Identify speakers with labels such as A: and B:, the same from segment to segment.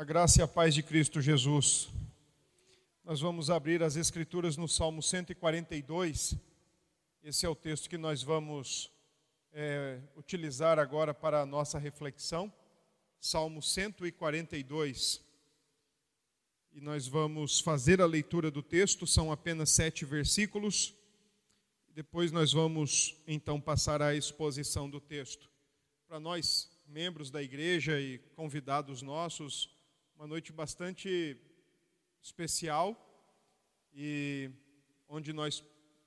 A: A graça e a paz de Cristo Jesus. Nós vamos abrir as Escrituras no Salmo 142. Esse é o texto que nós vamos é, utilizar agora para a nossa reflexão. Salmo 142. E nós vamos fazer a leitura do texto, são apenas sete versículos. Depois nós vamos então passar à exposição do texto. Para nós, membros da igreja e convidados nossos, uma noite bastante especial e onde nós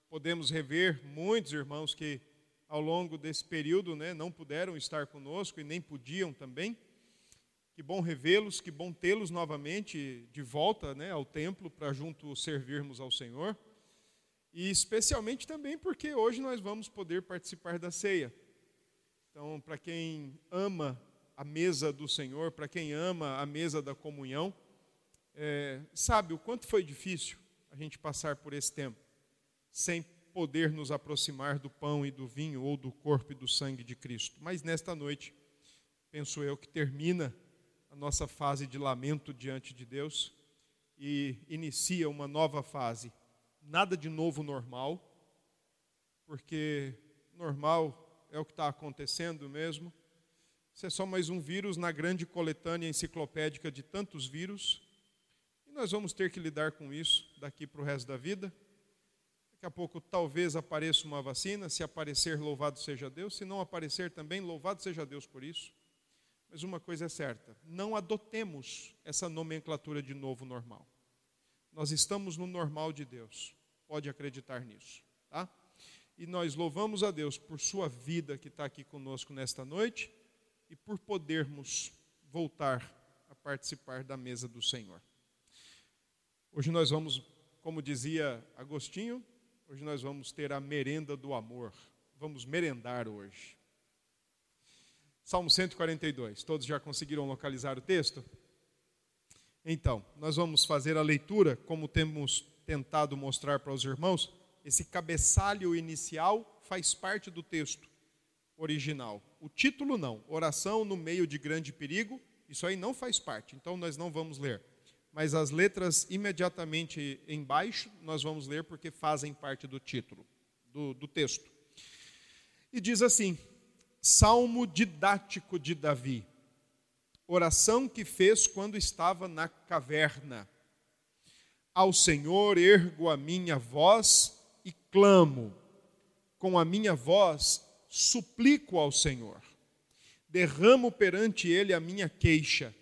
A: podemos rever muitos irmãos que ao longo desse período né, não puderam estar conosco e nem podiam também. Que bom revê-los, que bom tê-los novamente de volta né, ao templo para junto servirmos ao Senhor. E especialmente também porque hoje nós vamos poder participar da ceia. Então, para quem ama a mesa do Senhor, para quem ama a mesa da comunhão, é, sabe o quanto foi difícil a gente passar por esse tempo sem poder nos aproximar do pão e do vinho ou do corpo e do sangue de Cristo. Mas nesta noite, penso eu que termina a nossa fase de lamento diante de Deus e inicia uma nova fase. Nada de novo normal, porque normal é o que está acontecendo mesmo isso é só mais um vírus na grande coletânea enciclopédica de tantos vírus. E nós vamos ter que lidar com isso daqui para o resto da vida. Daqui a pouco talvez apareça uma vacina, se aparecer, louvado seja Deus, se não aparecer também, louvado seja Deus por isso. Mas uma coisa é certa, não adotemos essa nomenclatura de novo normal. Nós estamos no normal de Deus. Pode acreditar nisso, tá? E nós louvamos a Deus por sua vida que está aqui conosco nesta noite e por podermos voltar a participar da mesa do Senhor. Hoje nós vamos, como dizia Agostinho, hoje nós vamos ter a merenda do amor. Vamos merendar hoje. Salmo 142. Todos já conseguiram localizar o texto? Então, nós vamos fazer a leitura, como temos tentado mostrar para os irmãos. Esse cabeçalho inicial faz parte do texto original. O título não. Oração no meio de grande perigo, isso aí não faz parte, então nós não vamos ler. Mas as letras imediatamente embaixo nós vamos ler porque fazem parte do título, do, do texto. E diz assim: Salmo didático de Davi, oração que fez quando estava na caverna. Ao Senhor ergo a minha voz e clamo, com a minha voz suplico ao Senhor. Derramo perante Ele a minha queixa,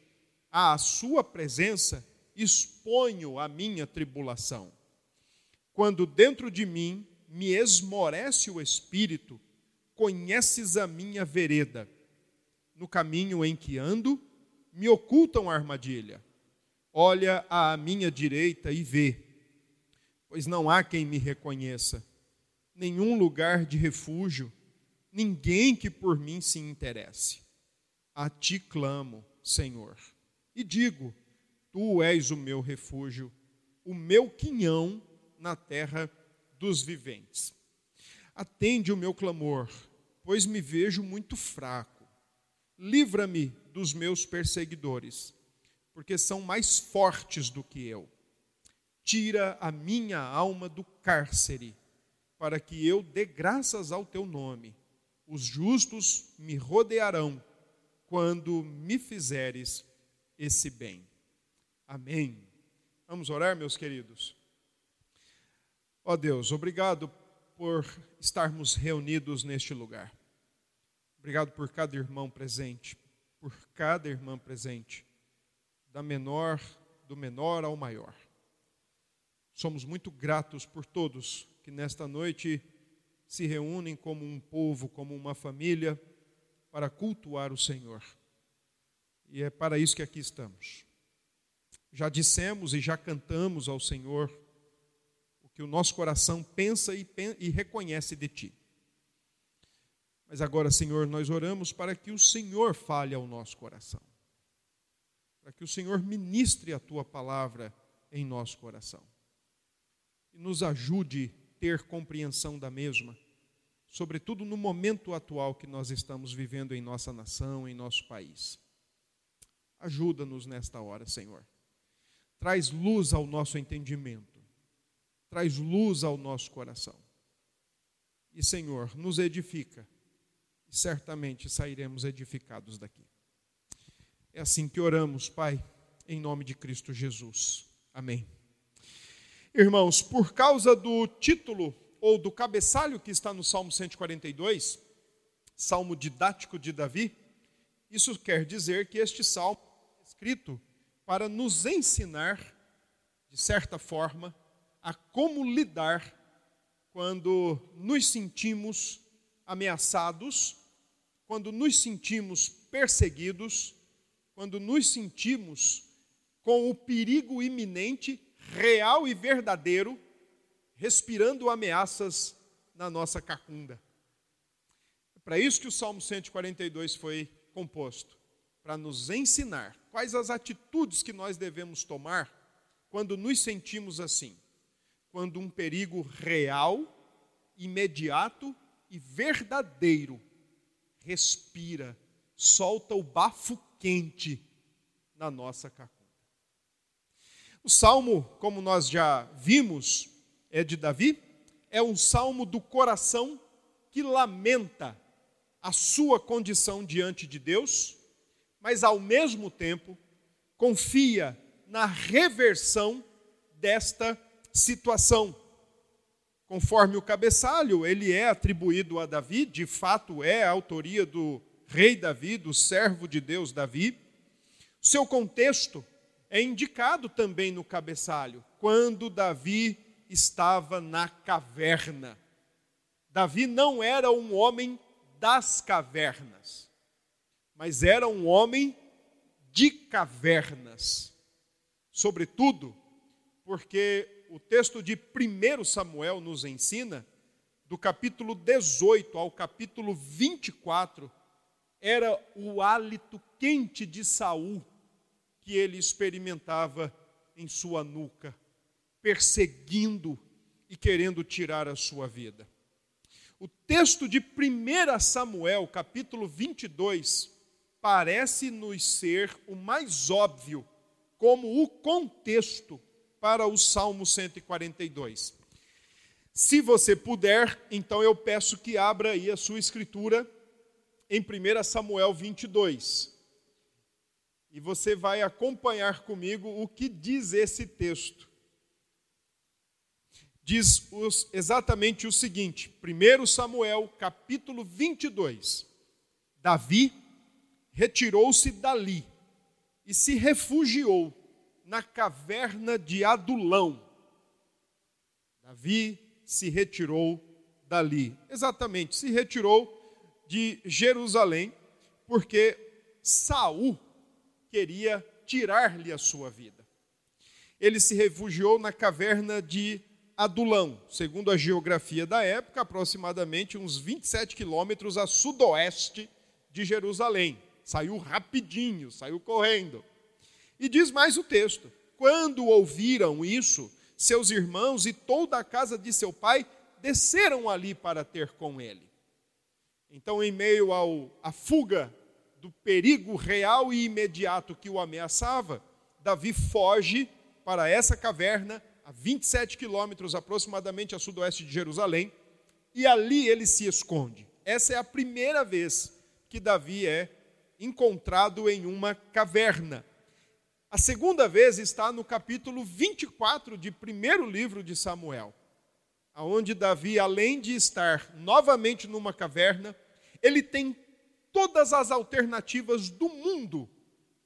A: à Sua presença exponho a minha tribulação. Quando dentro de mim me esmorece o espírito, conheces a minha vereda. No caminho em que ando, me ocultam a armadilha. Olha à minha direita e vê, pois não há quem me reconheça, nenhum lugar de refúgio ninguém que por mim se interesse. A ti clamo, Senhor, e digo: Tu és o meu refúgio, o meu quinhão na terra dos viventes. Atende o meu clamor, pois me vejo muito fraco. Livra-me dos meus perseguidores, porque são mais fortes do que eu. Tira a minha alma do cárcere, para que eu dê graças ao teu nome os justos me rodearão quando me fizeres esse bem. Amém. Vamos orar, meus queridos. Ó oh Deus, obrigado por estarmos reunidos neste lugar. Obrigado por cada irmão presente, por cada irmã presente, da menor, do menor ao maior. Somos muito gratos por todos que nesta noite se reúnem como um povo, como uma família, para cultuar o Senhor. E é para isso que aqui estamos. Já dissemos e já cantamos ao Senhor o que o nosso coração pensa e, e reconhece de Ti. Mas agora, Senhor, nós oramos para que o Senhor fale ao nosso coração. Para que o Senhor ministre a Tua palavra em nosso coração. E nos ajude ter compreensão da mesma, sobretudo no momento atual que nós estamos vivendo em nossa nação, em nosso país. Ajuda-nos nesta hora, Senhor. Traz luz ao nosso entendimento, traz luz ao nosso coração. E, Senhor, nos edifica, e certamente sairemos edificados daqui. É assim que oramos, Pai, em nome de Cristo Jesus. Amém. Irmãos, por causa do título ou do cabeçalho que está no Salmo 142, salmo didático de Davi, isso quer dizer que este salmo é escrito para nos ensinar, de certa forma, a como lidar quando nos sentimos ameaçados, quando nos sentimos perseguidos, quando nos sentimos com o perigo iminente, real e verdadeiro, respirando ameaças na nossa cacunda. É para isso que o Salmo 142 foi composto para nos ensinar quais as atitudes que nós devemos tomar quando nos sentimos assim. Quando um perigo real, imediato e verdadeiro respira, solta o bafo quente na nossa cacunda. O salmo, como nós já vimos, é de Davi, é um salmo do coração que lamenta a sua condição diante de Deus, mas ao mesmo tempo confia na reversão desta situação. Conforme o cabeçalho, ele é atribuído a Davi, de fato é a autoria do rei Davi, do servo de Deus Davi. Seu contexto é indicado também no cabeçalho, quando Davi estava na caverna. Davi não era um homem das cavernas, mas era um homem de cavernas. Sobretudo, porque o texto de 1 Samuel nos ensina, do capítulo 18 ao capítulo 24, era o hálito quente de Saul que ele experimentava em sua nuca, perseguindo e querendo tirar a sua vida. O texto de 1 Samuel, capítulo 22, parece nos ser o mais óbvio como o contexto para o Salmo 142. Se você puder, então eu peço que abra aí a sua escritura em 1 Samuel 22. E você vai acompanhar comigo o que diz esse texto diz os, exatamente o seguinte: 1 Samuel, capítulo 22. Davi retirou-se dali e se refugiou na caverna de Adulão. Davi se retirou dali. Exatamente, se retirou de Jerusalém, porque Saul queria tirar-lhe a sua vida. Ele se refugiou na caverna de Adulão, segundo a geografia da época, aproximadamente uns 27 quilômetros a sudoeste de Jerusalém. Saiu rapidinho, saiu correndo. E diz mais o texto: quando ouviram isso, seus irmãos e toda a casa de seu pai desceram ali para ter com ele. Então, em meio à fuga do perigo real e imediato que o ameaçava, Davi foge para essa caverna a 27 quilômetros aproximadamente a sudoeste de Jerusalém, e ali ele se esconde. Essa é a primeira vez que Davi é encontrado em uma caverna. A segunda vez está no capítulo 24 de primeiro livro de Samuel, aonde Davi, além de estar novamente numa caverna, ele tem todas as alternativas do mundo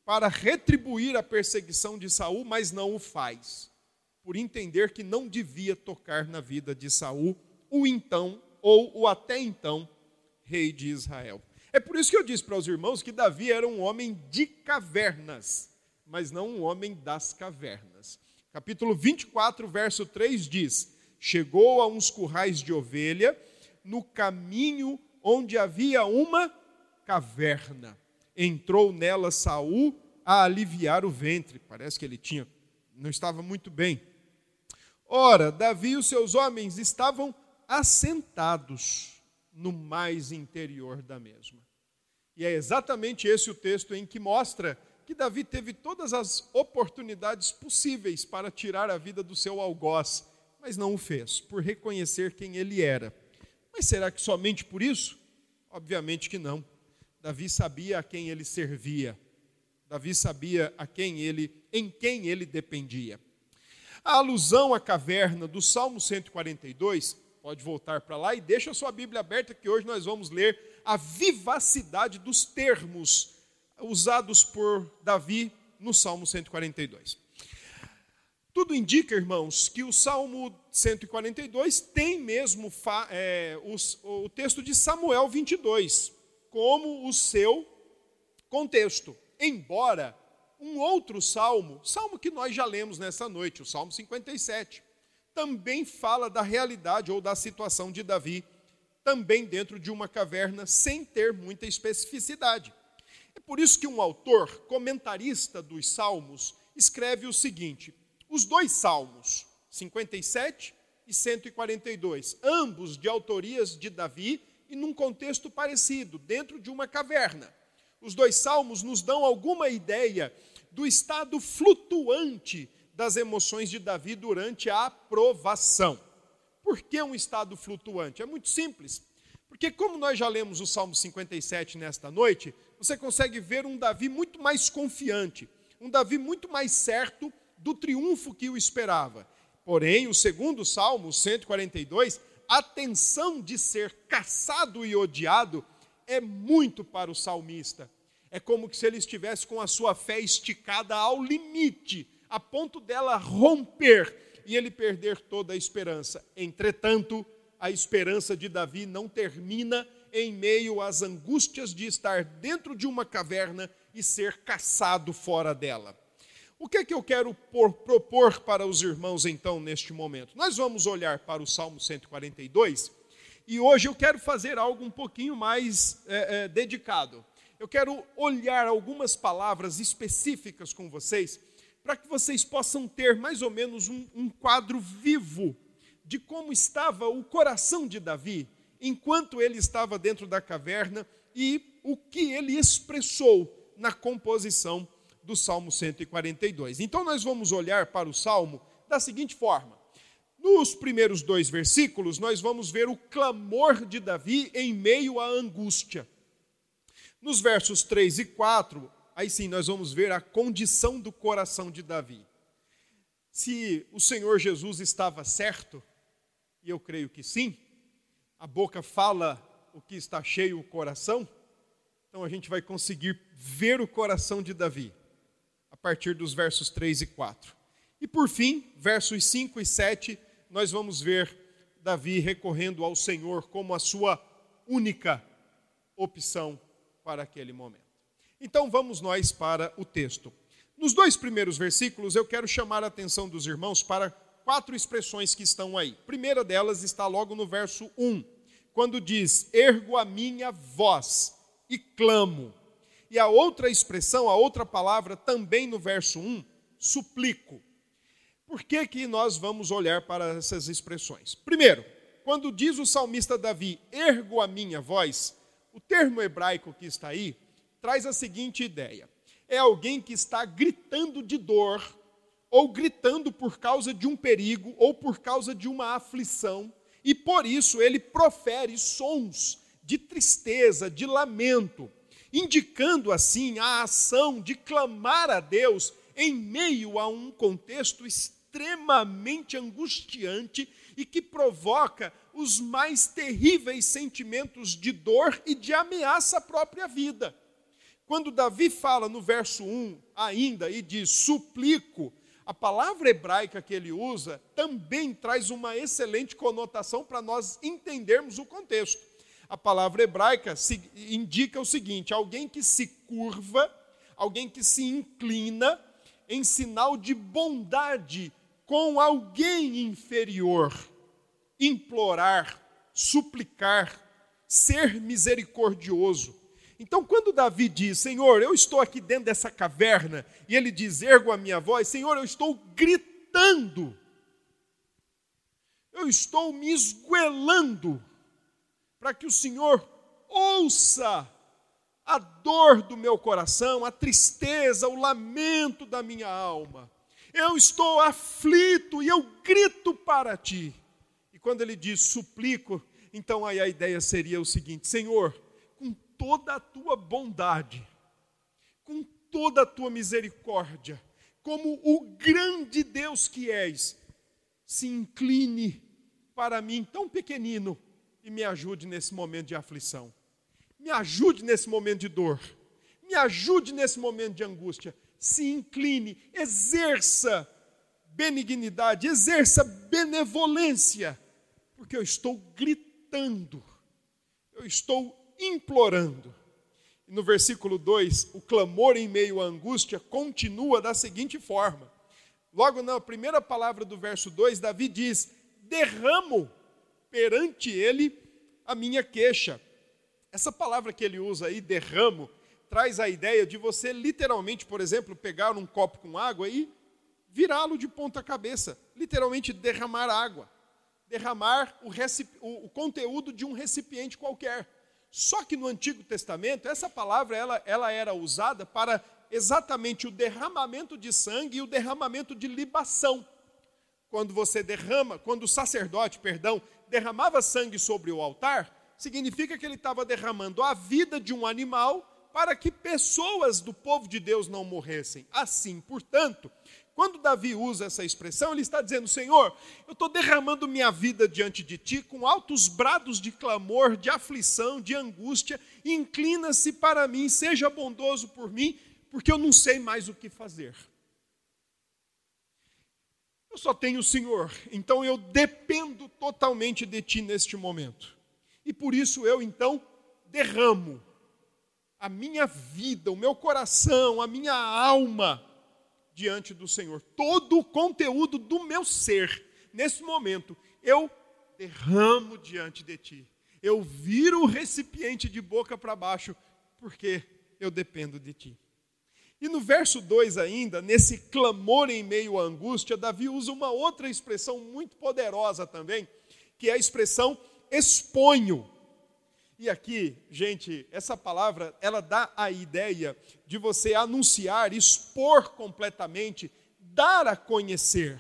A: para retribuir a perseguição de Saul, mas não o faz por entender que não devia tocar na vida de Saul, o então ou o até então rei de Israel. É por isso que eu disse para os irmãos que Davi era um homem de cavernas, mas não um homem das cavernas. Capítulo 24, verso 3 diz: Chegou a uns currais de ovelha no caminho onde havia uma caverna. Entrou nela Saul a aliviar o ventre. Parece que ele tinha não estava muito bem. Ora, Davi e os seus homens estavam assentados no mais interior da mesma. E é exatamente esse o texto em que mostra que Davi teve todas as oportunidades possíveis para tirar a vida do seu algoz, mas não o fez, por reconhecer quem ele era. Mas será que somente por isso? Obviamente que não. Davi sabia a quem ele servia. Davi sabia a quem ele, em quem ele dependia. A alusão à caverna do Salmo 142, pode voltar para lá e deixa a sua Bíblia aberta que hoje nós vamos ler a vivacidade dos termos usados por Davi no Salmo 142. Tudo indica, irmãos, que o Salmo 142 tem mesmo é, o texto de Samuel 22 como o seu contexto, embora um outro salmo, salmo que nós já lemos nessa noite, o Salmo 57, também fala da realidade ou da situação de Davi, também dentro de uma caverna, sem ter muita especificidade. É por isso que um autor, comentarista dos Salmos, escreve o seguinte: os dois Salmos, 57 e 142, ambos de autorias de Davi e num contexto parecido, dentro de uma caverna. Os dois salmos nos dão alguma ideia do estado flutuante das emoções de Davi durante a aprovação. Por que um estado flutuante? É muito simples. Porque, como nós já lemos o Salmo 57 nesta noite, você consegue ver um Davi muito mais confiante, um Davi muito mais certo do triunfo que o esperava. Porém, o segundo salmo, 142, a tensão de ser caçado e odiado é muito para o salmista. É como se ele estivesse com a sua fé esticada ao limite, a ponto dela romper e ele perder toda a esperança. Entretanto, a esperança de Davi não termina em meio às angústias de estar dentro de uma caverna e ser caçado fora dela. O que é que eu quero por, propor para os irmãos então neste momento? Nós vamos olhar para o Salmo 142 e hoje eu quero fazer algo um pouquinho mais é, é, dedicado. Eu quero olhar algumas palavras específicas com vocês para que vocês possam ter mais ou menos um, um quadro vivo de como estava o coração de Davi enquanto ele estava dentro da caverna e o que ele expressou na composição do Salmo 142. Então nós vamos olhar para o Salmo da seguinte forma: nos primeiros dois versículos, nós vamos ver o clamor de Davi em meio à angústia. Nos versos 3 e 4, aí sim nós vamos ver a condição do coração de Davi. Se o Senhor Jesus estava certo, e eu creio que sim, a boca fala o que está cheio o coração, então a gente vai conseguir ver o coração de Davi partir dos versos 3 e 4. E por fim, versos 5 e 7, nós vamos ver Davi recorrendo ao Senhor como a sua única opção para aquele momento. Então vamos nós para o texto. Nos dois primeiros versículos, eu quero chamar a atenção dos irmãos para quatro expressões que estão aí. A primeira delas está logo no verso 1, quando diz: Ergo a minha voz e clamo. E a outra expressão, a outra palavra, também no verso 1, suplico. Por que, que nós vamos olhar para essas expressões? Primeiro, quando diz o salmista Davi, ergo a minha voz, o termo hebraico que está aí traz a seguinte ideia: é alguém que está gritando de dor ou gritando por causa de um perigo ou por causa de uma aflição, e por isso ele profere sons de tristeza, de lamento, indicando assim a ação de clamar a Deus em meio a um contexto extremamente angustiante e que provoca os mais terríveis sentimentos de dor e de ameaça à própria vida. Quando Davi fala no verso 1 ainda e diz suplico, a palavra hebraica que ele usa também traz uma excelente conotação para nós entendermos o contexto. A palavra hebraica indica o seguinte: alguém que se curva, alguém que se inclina em sinal de bondade com alguém inferior, implorar, suplicar, ser misericordioso. Então, quando Davi diz, Senhor, eu estou aqui dentro dessa caverna, e ele diz, ergo a minha voz, Senhor, eu estou gritando, eu estou me esguelando, para que o Senhor ouça a dor do meu coração, a tristeza, o lamento da minha alma. Eu estou aflito e eu grito para ti. E quando ele diz suplico, então aí a ideia seria o seguinte: Senhor, com toda a tua bondade, com toda a tua misericórdia, como o grande Deus que és, se incline para mim, tão pequenino, e me ajude nesse momento de aflição. Me ajude nesse momento de dor. Me ajude nesse momento de angústia. Se incline, exerça benignidade, exerça benevolência, porque eu estou gritando, eu estou implorando. E no versículo 2, o clamor em meio à angústia continua da seguinte forma: logo na primeira palavra do verso 2, Davi diz: Derramo perante ele a minha queixa. Essa palavra que ele usa aí, derramo, traz a ideia de você literalmente, por exemplo, pegar um copo com água e virá-lo de ponta cabeça, literalmente derramar água, derramar o, o, o conteúdo de um recipiente qualquer. Só que no Antigo Testamento, essa palavra ela, ela era usada para exatamente o derramamento de sangue e o derramamento de libação. Quando você derrama, quando o sacerdote, perdão, derramava sangue sobre o altar, significa que ele estava derramando a vida de um animal para que pessoas do povo de Deus não morressem. Assim, portanto, quando Davi usa essa expressão, ele está dizendo: Senhor, eu estou derramando minha vida diante de ti com altos brados de clamor, de aflição, de angústia. Inclina-se para mim, seja bondoso por mim, porque eu não sei mais o que fazer. Eu só tenho o Senhor, então eu dependo totalmente de ti neste momento. E por isso eu então derramo a minha vida, o meu coração, a minha alma diante do Senhor. Todo o conteúdo do meu ser, nesse momento, eu derramo diante de Ti. Eu viro o recipiente de boca para baixo, porque eu dependo de Ti. E no verso 2 ainda, nesse clamor em meio à angústia, Davi usa uma outra expressão muito poderosa também, que é a expressão exponho. E aqui, gente, essa palavra, ela dá a ideia de você anunciar, expor completamente, dar a conhecer.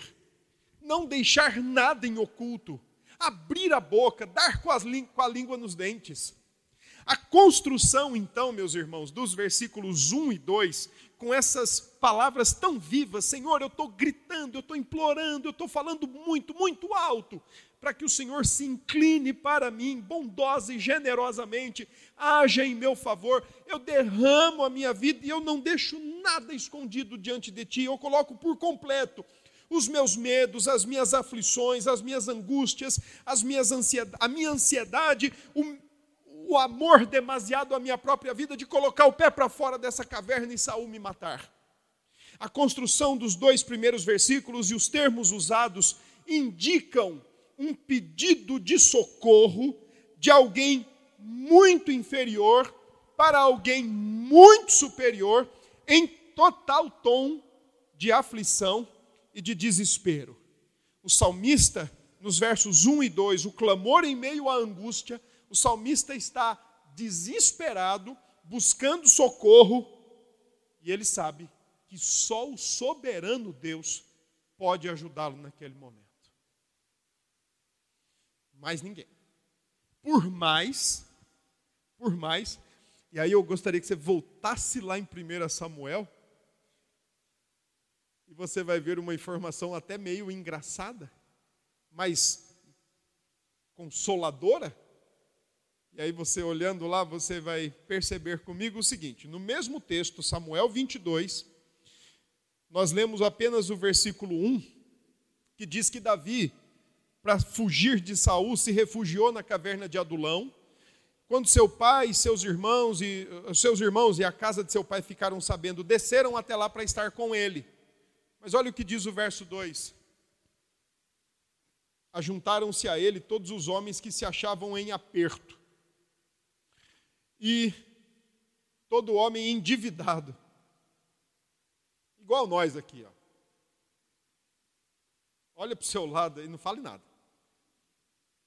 A: Não deixar nada em oculto. Abrir a boca, dar com, com a língua nos dentes. A construção, então, meus irmãos, dos versículos 1 e 2, com essas palavras tão vivas, Senhor, eu estou gritando, eu estou implorando, eu estou falando muito, muito alto, para que o Senhor se incline para mim, bondosa e generosamente, haja em meu favor. Eu derramo a minha vida e eu não deixo nada escondido diante de Ti, eu coloco por completo os meus medos, as minhas aflições, as minhas angústias, as minhas ansiedade, a minha ansiedade, o, o amor demasiado à minha própria vida de colocar o pé para fora dessa caverna e Saul me matar. A construção dos dois primeiros versículos e os termos usados indicam um pedido de socorro de alguém muito inferior para alguém muito superior, em total tom de aflição e de desespero. O salmista, nos versos 1 e 2, o clamor em meio à angústia, o salmista está desesperado, buscando socorro, e ele sabe que só o soberano Deus pode ajudá-lo naquele momento mais ninguém. Por mais, por mais, e aí eu gostaria que você voltasse lá em 1 Samuel, e você vai ver uma informação até meio engraçada, mas consoladora. E aí você olhando lá, você vai perceber comigo o seguinte: no mesmo texto, Samuel 22, nós lemos apenas o versículo 1, que diz que Davi para fugir de Saul, se refugiou na caverna de Adulão. Quando seu pai, seus irmãos e seus irmãos e a casa de seu pai ficaram sabendo, desceram até lá para estar com ele. Mas olha o que diz o verso 2. Ajuntaram-se a ele todos os homens que se achavam em aperto. E todo homem endividado. Igual nós aqui, ó. Olha para o seu lado e não fale nada.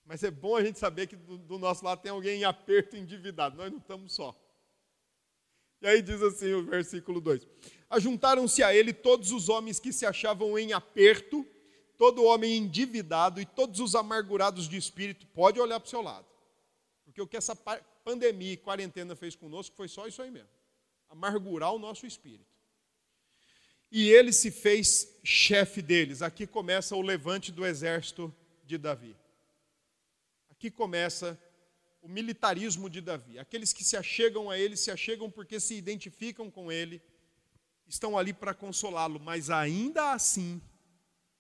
A: Mas é bom a gente saber que do, do nosso lado tem alguém em aperto endividado. Nós não estamos só. E aí diz assim o versículo 2: Ajuntaram-se a ele todos os homens que se achavam em aperto, todo homem endividado e todos os amargurados de espírito. Pode olhar para o seu lado. Porque o que essa pandemia e quarentena fez conosco foi só isso aí mesmo amargurar o nosso espírito. E ele se fez chefe deles. Aqui começa o levante do exército de Davi. Aqui começa o militarismo de Davi. Aqueles que se achegam a ele, se achegam porque se identificam com ele, estão ali para consolá-lo, mas ainda assim,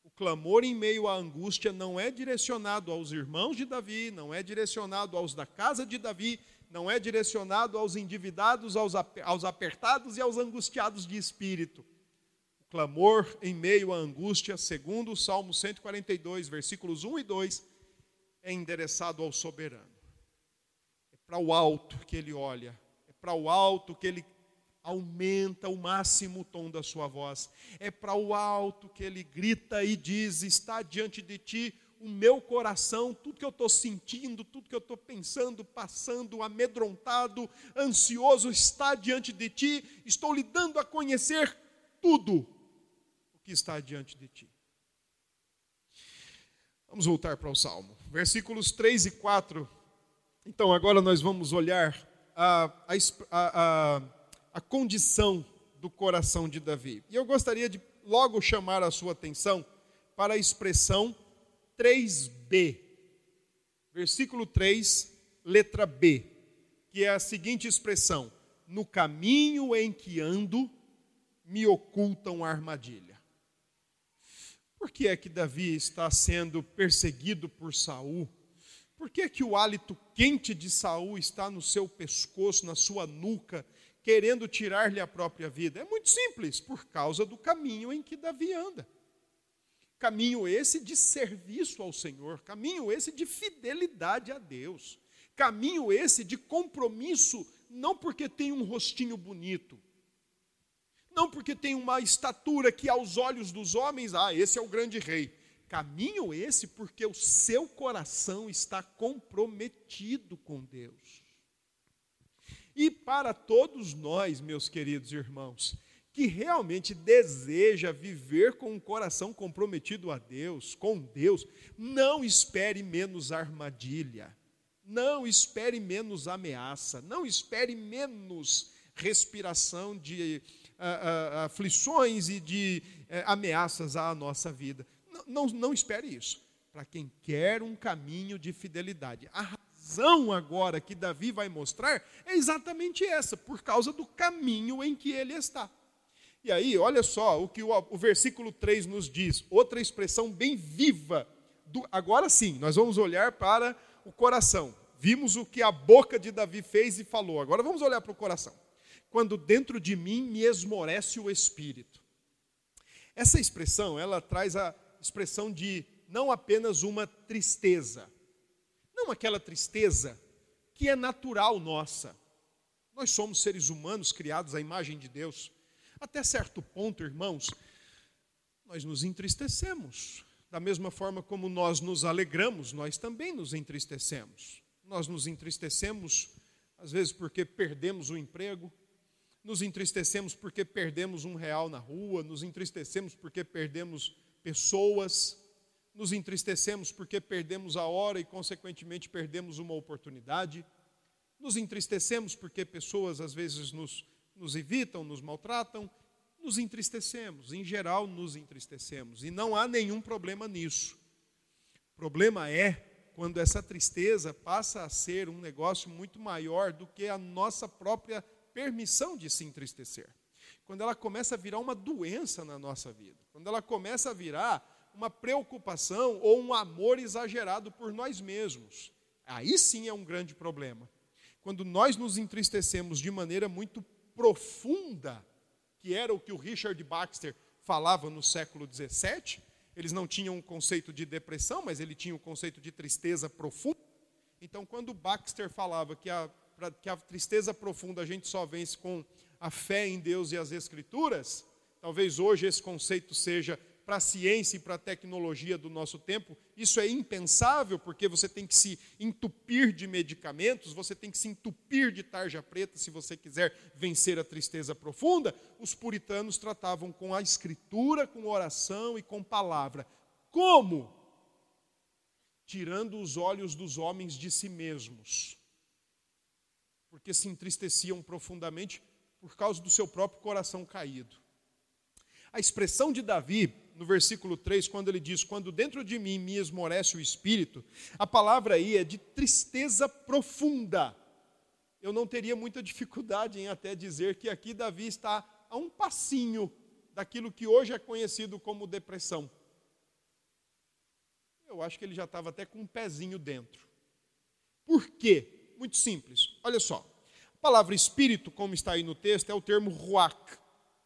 A: o clamor em meio à angústia não é direcionado aos irmãos de Davi, não é direcionado aos da casa de Davi, não é direcionado aos endividados, aos, aos apertados e aos angustiados de espírito. O clamor em meio à angústia, segundo o Salmo 142, versículos 1 e 2, é endereçado ao soberano. É para o alto que ele olha, é para o alto que ele aumenta o máximo o tom da sua voz, é para o alto que ele grita e diz: Está diante de ti o meu coração, tudo que eu estou sentindo, tudo que eu estou pensando, passando, amedrontado, ansioso, está diante de ti, estou lhe dando a conhecer tudo o que está diante de ti. Vamos voltar para o Salmo, versículos 3 e 4. Então, agora nós vamos olhar a, a, a, a condição do coração de Davi. E eu gostaria de logo chamar a sua atenção para a expressão 3b. Versículo 3, letra B, que é a seguinte expressão: No caminho em que ando, me ocultam armadilha. Por que é que Davi está sendo perseguido por Saul? Por que é que o hálito quente de Saul está no seu pescoço, na sua nuca, querendo tirar-lhe a própria vida? É muito simples, por causa do caminho em que Davi anda. Caminho esse de serviço ao Senhor, caminho esse de fidelidade a Deus, caminho esse de compromisso, não porque tem um rostinho bonito, não porque tem uma estatura que aos olhos dos homens, ah, esse é o grande rei. Caminho esse porque o seu coração está comprometido com Deus. E para todos nós, meus queridos irmãos, que realmente deseja viver com um coração comprometido a Deus, com Deus, não espere menos armadilha, não espere menos ameaça, não espere menos respiração de uh, uh, aflições e de uh, ameaças à nossa vida. Não, não, não espere isso. Para quem quer um caminho de fidelidade. A razão agora que Davi vai mostrar é exatamente essa, por causa do caminho em que ele está. E aí, olha só o que o, o versículo 3 nos diz, outra expressão bem viva. Do, agora sim, nós vamos olhar para o coração. Vimos o que a boca de Davi fez e falou. Agora vamos olhar para o coração. Quando dentro de mim me esmorece o espírito. Essa expressão, ela traz a expressão de não apenas uma tristeza, não aquela tristeza que é natural nossa. Nós somos seres humanos criados à imagem de Deus. Até certo ponto, irmãos, nós nos entristecemos. Da mesma forma como nós nos alegramos, nós também nos entristecemos. Nós nos entristecemos, às vezes, porque perdemos o emprego, nos entristecemos porque perdemos um real na rua, nos entristecemos porque perdemos pessoas, nos entristecemos porque perdemos a hora e, consequentemente, perdemos uma oportunidade, nos entristecemos porque pessoas, às vezes, nos nos evitam, nos maltratam, nos entristecemos, em geral nos entristecemos, e não há nenhum problema nisso. O problema é quando essa tristeza passa a ser um negócio muito maior do que a nossa própria permissão de se entristecer. Quando ela começa a virar uma doença na nossa vida, quando ela começa a virar uma preocupação ou um amor exagerado por nós mesmos, aí sim é um grande problema. Quando nós nos entristecemos de maneira muito profunda, que era o que o Richard Baxter falava no século XVII. Eles não tinham um conceito de depressão, mas ele tinha o um conceito de tristeza profunda. Então, quando Baxter falava que a, que a tristeza profunda a gente só vence com a fé em Deus e as Escrituras, talvez hoje esse conceito seja para a ciência e para a tecnologia do nosso tempo, isso é impensável, porque você tem que se entupir de medicamentos, você tem que se entupir de tarja preta se você quiser vencer a tristeza profunda. Os puritanos tratavam com a escritura, com oração e com palavra. Como? Tirando os olhos dos homens de si mesmos, porque se entristeciam profundamente por causa do seu próprio coração caído. A expressão de Davi, no versículo 3, quando ele diz: Quando dentro de mim me esmorece o espírito, a palavra aí é de tristeza profunda. Eu não teria muita dificuldade em até dizer que aqui Davi está a um passinho daquilo que hoje é conhecido como depressão. Eu acho que ele já estava até com um pezinho dentro. Por quê? Muito simples. Olha só. A palavra espírito, como está aí no texto, é o termo ruach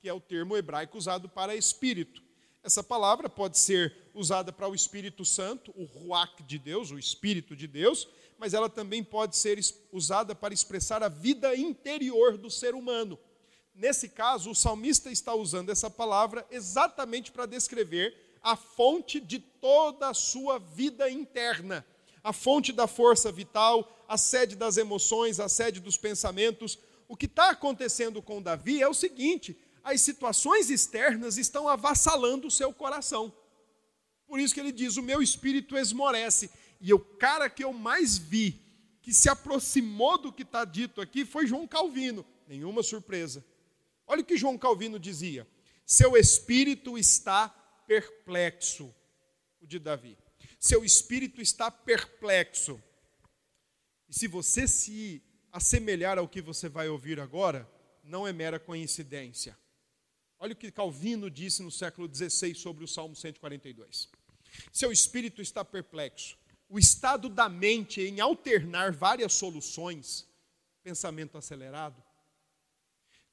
A: que é o termo hebraico usado para espírito. Essa palavra pode ser usada para o Espírito Santo, o Ruach de Deus, o Espírito de Deus, mas ela também pode ser usada para expressar a vida interior do ser humano. Nesse caso, o salmista está usando essa palavra exatamente para descrever a fonte de toda a sua vida interna, a fonte da força vital, a sede das emoções, a sede dos pensamentos. O que está acontecendo com Davi é o seguinte: as situações externas estão avassalando o seu coração. Por isso que ele diz: O meu espírito esmorece. E o cara que eu mais vi, que se aproximou do que está dito aqui, foi João Calvino. Nenhuma surpresa. Olha o que João Calvino dizia: Seu espírito está perplexo. O de Davi. Seu espírito está perplexo. E se você se assemelhar ao que você vai ouvir agora, não é mera coincidência. Olha o que Calvino disse no século XVI sobre o Salmo 142. Seu espírito está perplexo. O estado da mente em alternar várias soluções, pensamento acelerado,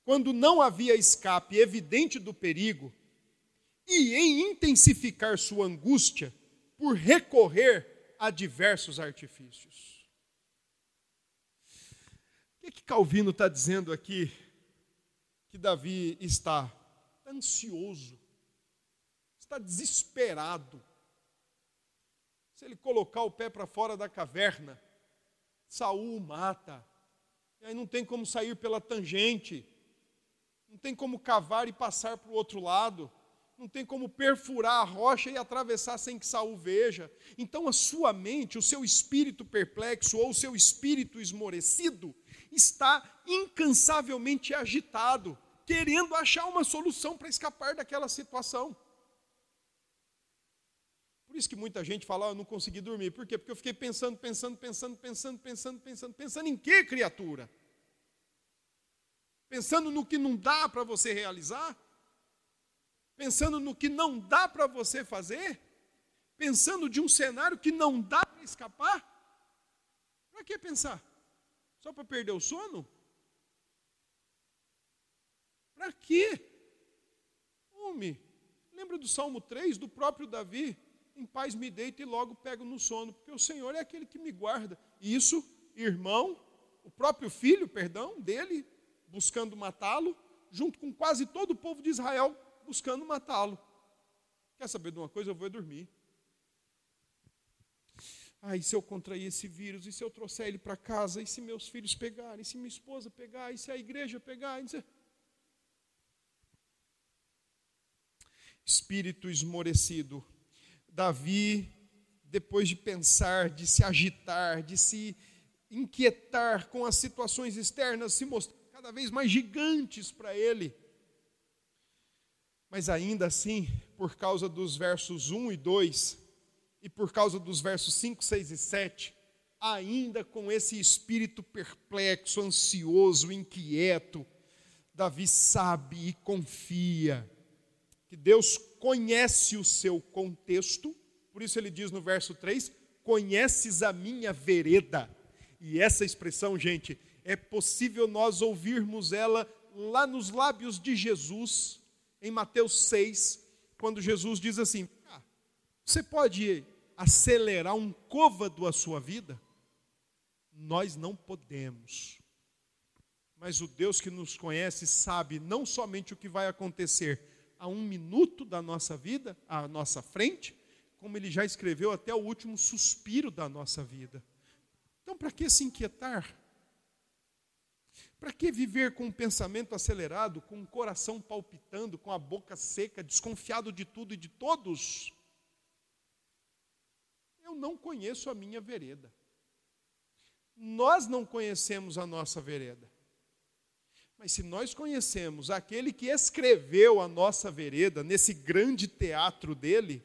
A: quando não havia escape evidente do perigo, e em intensificar sua angústia por recorrer a diversos artifícios. O que, que Calvino está dizendo aqui que Davi está ansioso, está desesperado. Se ele colocar o pé para fora da caverna, Saul mata. E aí não tem como sair pela tangente. Não tem como cavar e passar para o outro lado. Não tem como perfurar a rocha e atravessar sem que Saul veja. Então a sua mente, o seu espírito perplexo ou o seu espírito esmorecido está incansavelmente agitado querendo achar uma solução para escapar daquela situação. Por isso que muita gente fala, oh, eu não consegui dormir. Por quê? Porque eu fiquei pensando, pensando, pensando, pensando, pensando, pensando, pensando em que criatura? Pensando no que não dá para você realizar? Pensando no que não dá para você fazer? Pensando de um cenário que não dá para escapar? Para que pensar? Só para perder o sono? Para quê? Homem, lembra do Salmo 3, do próprio Davi? Em paz me deito e logo pego no sono, porque o Senhor é aquele que me guarda. E isso, irmão, o próprio filho, perdão, dele, buscando matá-lo, junto com quase todo o povo de Israel buscando matá-lo. Quer saber de uma coisa? Eu vou dormir. Ah, e se eu contrair esse vírus? E se eu trouxer ele para casa? E se meus filhos pegarem? E se minha esposa pegar? E se a igreja pegar? E se espírito esmorecido. Davi, depois de pensar, de se agitar, de se inquietar com as situações externas, se mostrar cada vez mais gigantes para ele. Mas ainda assim, por causa dos versos 1 e 2, e por causa dos versos 5, 6 e 7, ainda com esse espírito perplexo, ansioso, inquieto, Davi sabe e confia que Deus conhece o seu contexto, por isso ele diz no verso 3: Conheces a minha vereda. E essa expressão, gente, é possível nós ouvirmos ela lá nos lábios de Jesus, em Mateus 6, quando Jesus diz assim: ah, Você pode acelerar um côvado a sua vida? Nós não podemos. Mas o Deus que nos conhece sabe não somente o que vai acontecer, a um minuto da nossa vida, à nossa frente, como ele já escreveu até o último suspiro da nossa vida. Então, para que se inquietar? Para que viver com um pensamento acelerado, com o um coração palpitando, com a boca seca, desconfiado de tudo e de todos? Eu não conheço a minha vereda. Nós não conhecemos a nossa vereda. Mas se nós conhecemos aquele que escreveu a nossa vereda nesse grande teatro dele,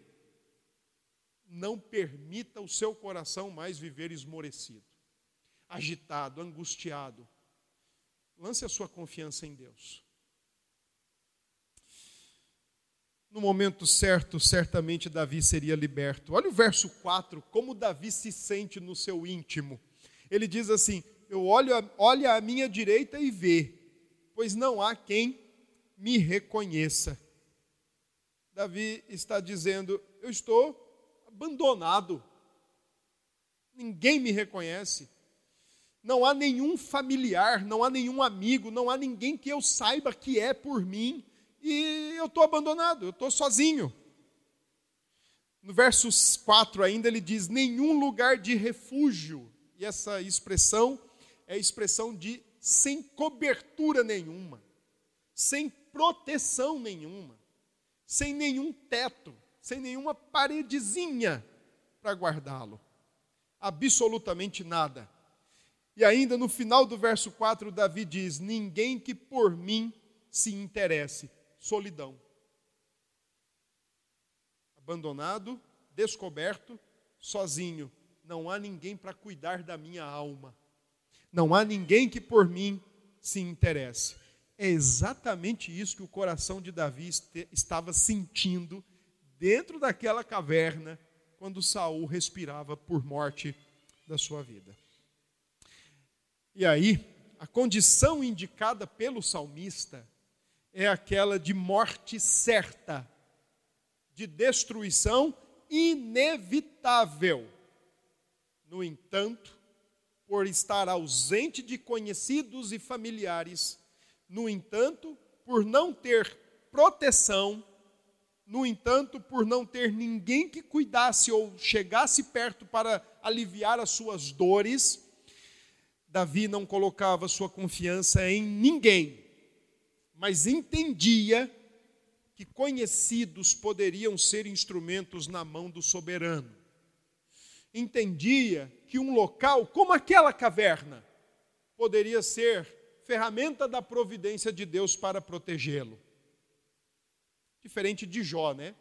A: não permita o seu coração mais viver esmorecido, agitado, angustiado. Lance a sua confiança em Deus. No momento certo, certamente Davi seria liberto. Olha o verso 4, como Davi se sente no seu íntimo. Ele diz assim: Eu olho, olha à minha direita e vê, pois não há quem me reconheça. Davi está dizendo: Eu estou abandonado, ninguém me reconhece, não há nenhum familiar, não há nenhum amigo, não há ninguém que eu saiba que é por mim, e eu estou abandonado, eu estou sozinho. No verso 4 ainda ele diz: nenhum lugar de refúgio, e essa expressão é expressão de sem cobertura nenhuma, sem proteção nenhuma, sem nenhum teto, sem nenhuma paredezinha para guardá-lo. Absolutamente nada. E ainda no final do verso 4, Davi diz: Ninguém que por mim se interesse. Solidão. Abandonado, descoberto, sozinho. Não há ninguém para cuidar da minha alma. Não há ninguém que por mim se interesse. É exatamente isso que o coração de Davi estava sentindo dentro daquela caverna quando Saul respirava por morte da sua vida. E aí, a condição indicada pelo salmista é aquela de morte certa, de destruição inevitável. No entanto, por estar ausente de conhecidos e familiares. No entanto, por não ter proteção, no entanto, por não ter ninguém que cuidasse ou chegasse perto para aliviar as suas dores, Davi não colocava sua confiança em ninguém, mas entendia que conhecidos poderiam ser instrumentos na mão do soberano. Entendia que um local como aquela caverna poderia ser ferramenta da providência de Deus para protegê-lo. Diferente de Jó, né?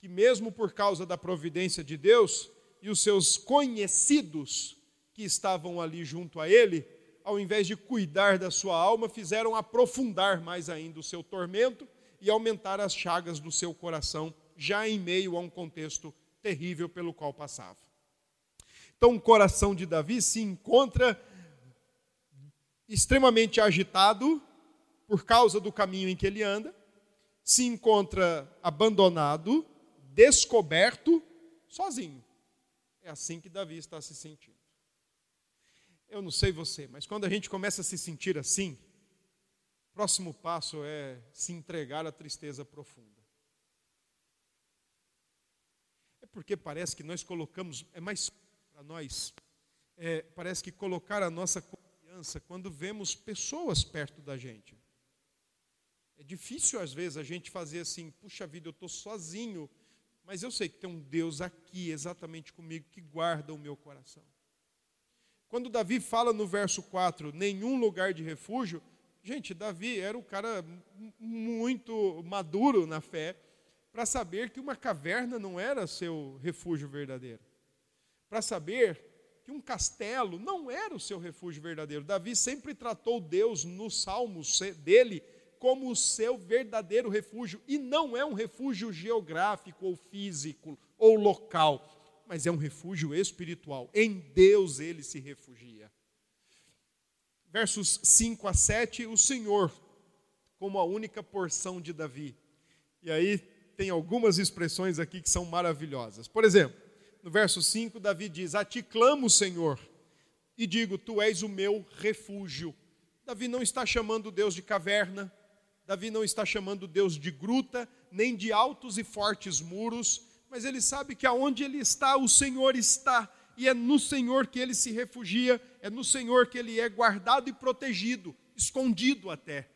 A: Que mesmo por causa da providência de Deus e os seus conhecidos que estavam ali junto a ele, ao invés de cuidar da sua alma, fizeram aprofundar mais ainda o seu tormento e aumentar as chagas do seu coração, já em meio a um contexto terrível pelo qual passava. Então, o coração de Davi se encontra extremamente agitado por causa do caminho em que ele anda, se encontra abandonado, descoberto, sozinho. É assim que Davi está se sentindo. Eu não sei você, mas quando a gente começa a se sentir assim, o próximo passo é se entregar à tristeza profunda. É porque parece que nós colocamos, é mais para nós, é, parece que colocar a nossa confiança quando vemos pessoas perto da gente. É difícil às vezes a gente fazer assim, puxa vida, eu estou sozinho, mas eu sei que tem um Deus aqui exatamente comigo que guarda o meu coração. Quando Davi fala no verso 4, nenhum lugar de refúgio, gente, Davi era um cara muito maduro na fé para saber que uma caverna não era seu refúgio verdadeiro para saber que um castelo não era o seu refúgio verdadeiro. Davi sempre tratou Deus nos salmos dele como o seu verdadeiro refúgio, e não é um refúgio geográfico ou físico ou local, mas é um refúgio espiritual. Em Deus ele se refugia. Versos 5 a 7, o Senhor, como a única porção de Davi. E aí tem algumas expressões aqui que são maravilhosas. Por exemplo, no verso 5, Davi diz: A ti clamo, Senhor, e digo: Tu és o meu refúgio. Davi não está chamando Deus de caverna, Davi não está chamando Deus de gruta, nem de altos e fortes muros, mas ele sabe que aonde ele está, o Senhor está, e é no Senhor que ele se refugia, é no Senhor que ele é guardado e protegido, escondido até.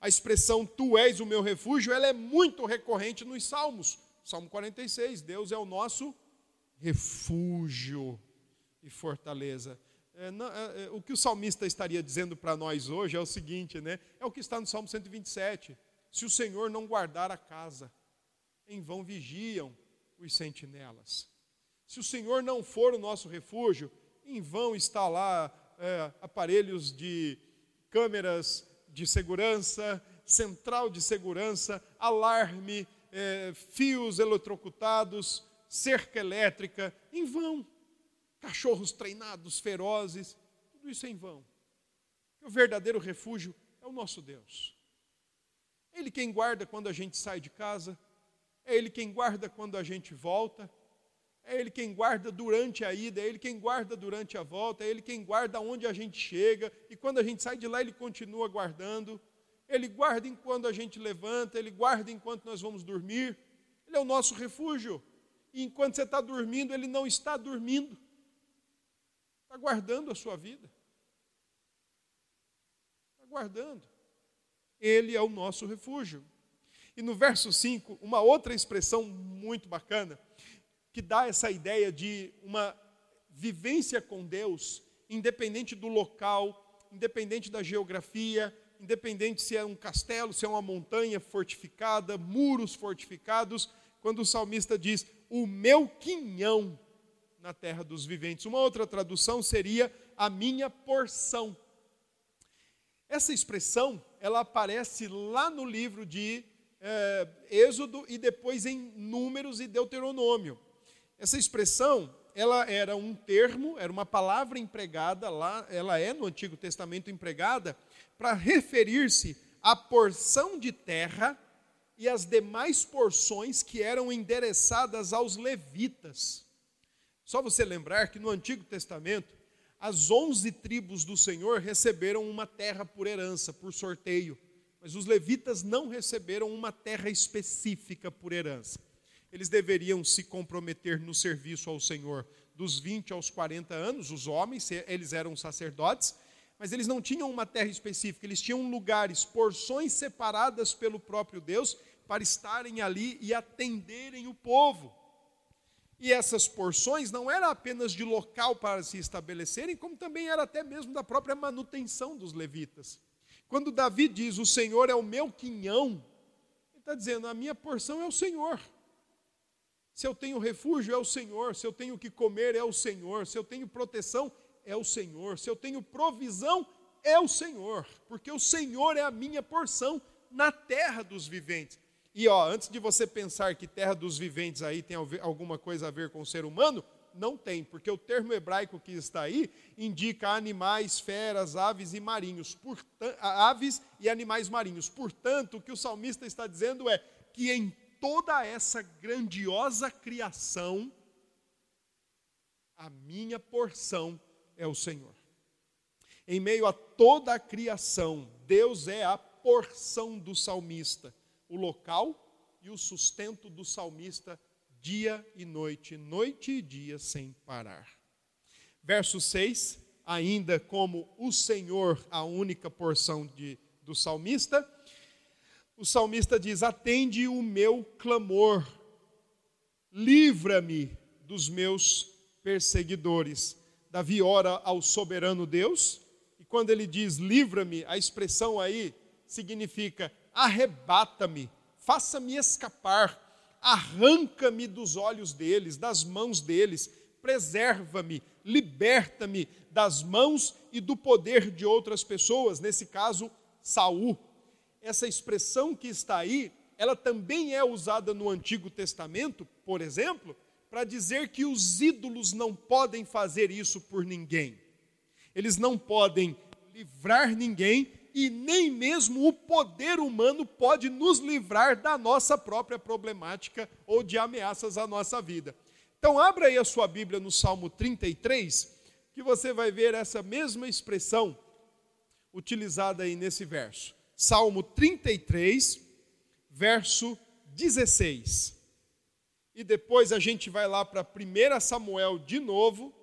A: A expressão tu és o meu refúgio, ela é muito recorrente nos Salmos. Salmo 46, Deus é o nosso refúgio e fortaleza. É, não, é, é, o que o salmista estaria dizendo para nós hoje é o seguinte, né? É o que está no Salmo 127. Se o Senhor não guardar a casa, em vão vigiam os sentinelas. Se o Senhor não for o nosso refúgio, em vão está lá é, aparelhos de câmeras de segurança, central de segurança, alarme, é, fios eletrocutados, cerca elétrica, em vão. Cachorros treinados, ferozes, tudo isso é em vão. O verdadeiro refúgio é o nosso Deus. É Ele quem guarda quando a gente sai de casa, é Ele quem guarda quando a gente volta, é Ele quem guarda durante a ida, é Ele quem guarda durante a volta, é Ele quem guarda onde a gente chega, e quando a gente sai de lá, Ele continua guardando. Ele guarda enquanto a gente levanta, Ele guarda enquanto nós vamos dormir. Ele é o nosso refúgio. E enquanto você está dormindo, Ele não está dormindo. Está guardando a sua vida. Está guardando. Ele é o nosso refúgio. E no verso 5, uma outra expressão muito bacana que dá essa ideia de uma vivência com Deus, independente do local, independente da geografia, independente se é um castelo, se é uma montanha fortificada, muros fortificados, quando o salmista diz: O meu quinhão na terra dos viventes. Uma outra tradução seria: A minha porção. Essa expressão, ela aparece lá no livro de é, Êxodo e depois em Números e Deuteronômio. Essa expressão, ela era um termo, era uma palavra empregada lá, ela é no Antigo Testamento empregada para referir-se à porção de terra e às demais porções que eram endereçadas aos levitas. Só você lembrar que no Antigo Testamento, as onze tribos do Senhor receberam uma terra por herança, por sorteio, mas os levitas não receberam uma terra específica por herança eles deveriam se comprometer no serviço ao Senhor dos 20 aos 40 anos, os homens, eles eram sacerdotes, mas eles não tinham uma terra específica, eles tinham lugares, porções separadas pelo próprio Deus para estarem ali e atenderem o povo. E essas porções não eram apenas de local para se estabelecerem, como também era até mesmo da própria manutenção dos levitas. Quando Davi diz: O Senhor é o meu quinhão, ele está dizendo: A minha porção é o Senhor. Se eu tenho refúgio, é o Senhor. Se eu tenho o que comer, é o Senhor. Se eu tenho proteção, é o Senhor. Se eu tenho provisão, é o Senhor. Porque o Senhor é a minha porção na terra dos viventes. E ó, antes de você pensar que terra dos viventes aí tem alguma coisa a ver com o ser humano, não tem, porque o termo hebraico que está aí indica animais, feras, aves e marinhos, aves e animais marinhos. Portanto, o que o salmista está dizendo é que em toda essa grandiosa criação, a minha porção é o Senhor. Em meio a toda a criação, Deus é a porção do salmista, o local e o sustento do salmista dia e noite, noite e dia sem parar. Verso 6, ainda como o Senhor, a única porção de, do salmista, o salmista diz: Atende o meu clamor, livra-me dos meus perseguidores. Davi ora ao soberano Deus, e quando ele diz livra-me, a expressão aí significa arrebata-me, faça-me escapar, arranca-me dos olhos deles, das mãos deles, preserva-me, liberta-me das mãos e do poder de outras pessoas, nesse caso, Saul. Essa expressão que está aí, ela também é usada no Antigo Testamento, por exemplo, para dizer que os ídolos não podem fazer isso por ninguém. Eles não podem livrar ninguém e nem mesmo o poder humano pode nos livrar da nossa própria problemática ou de ameaças à nossa vida. Então, abra aí a sua Bíblia no Salmo 33, que você vai ver essa mesma expressão utilizada aí nesse verso. Salmo 33, verso 16. E depois a gente vai lá para 1 Samuel de novo,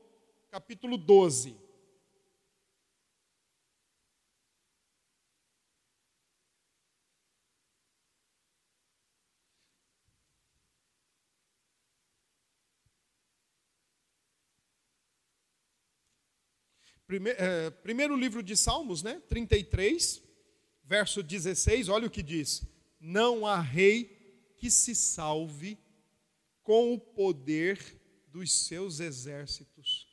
A: capítulo 12. Primeiro, é, primeiro livro de Salmos, né? 33, verso 16, olha o que diz: Não há rei que se salve com o poder dos seus exércitos,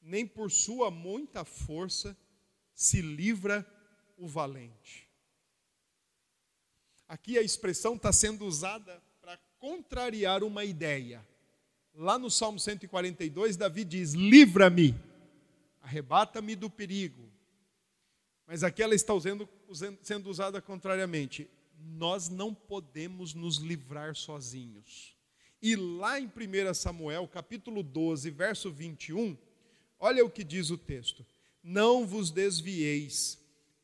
A: nem por sua muita força se livra o valente. Aqui a expressão está sendo usada para contrariar uma ideia. Lá no Salmo 142, Davi diz: Livra-me arrebata-me do perigo. Mas aqui ela está usando, sendo usada contrariamente. Nós não podemos nos livrar sozinhos. E lá em 1 Samuel, capítulo 12, verso 21, olha o que diz o texto: Não vos desvieis,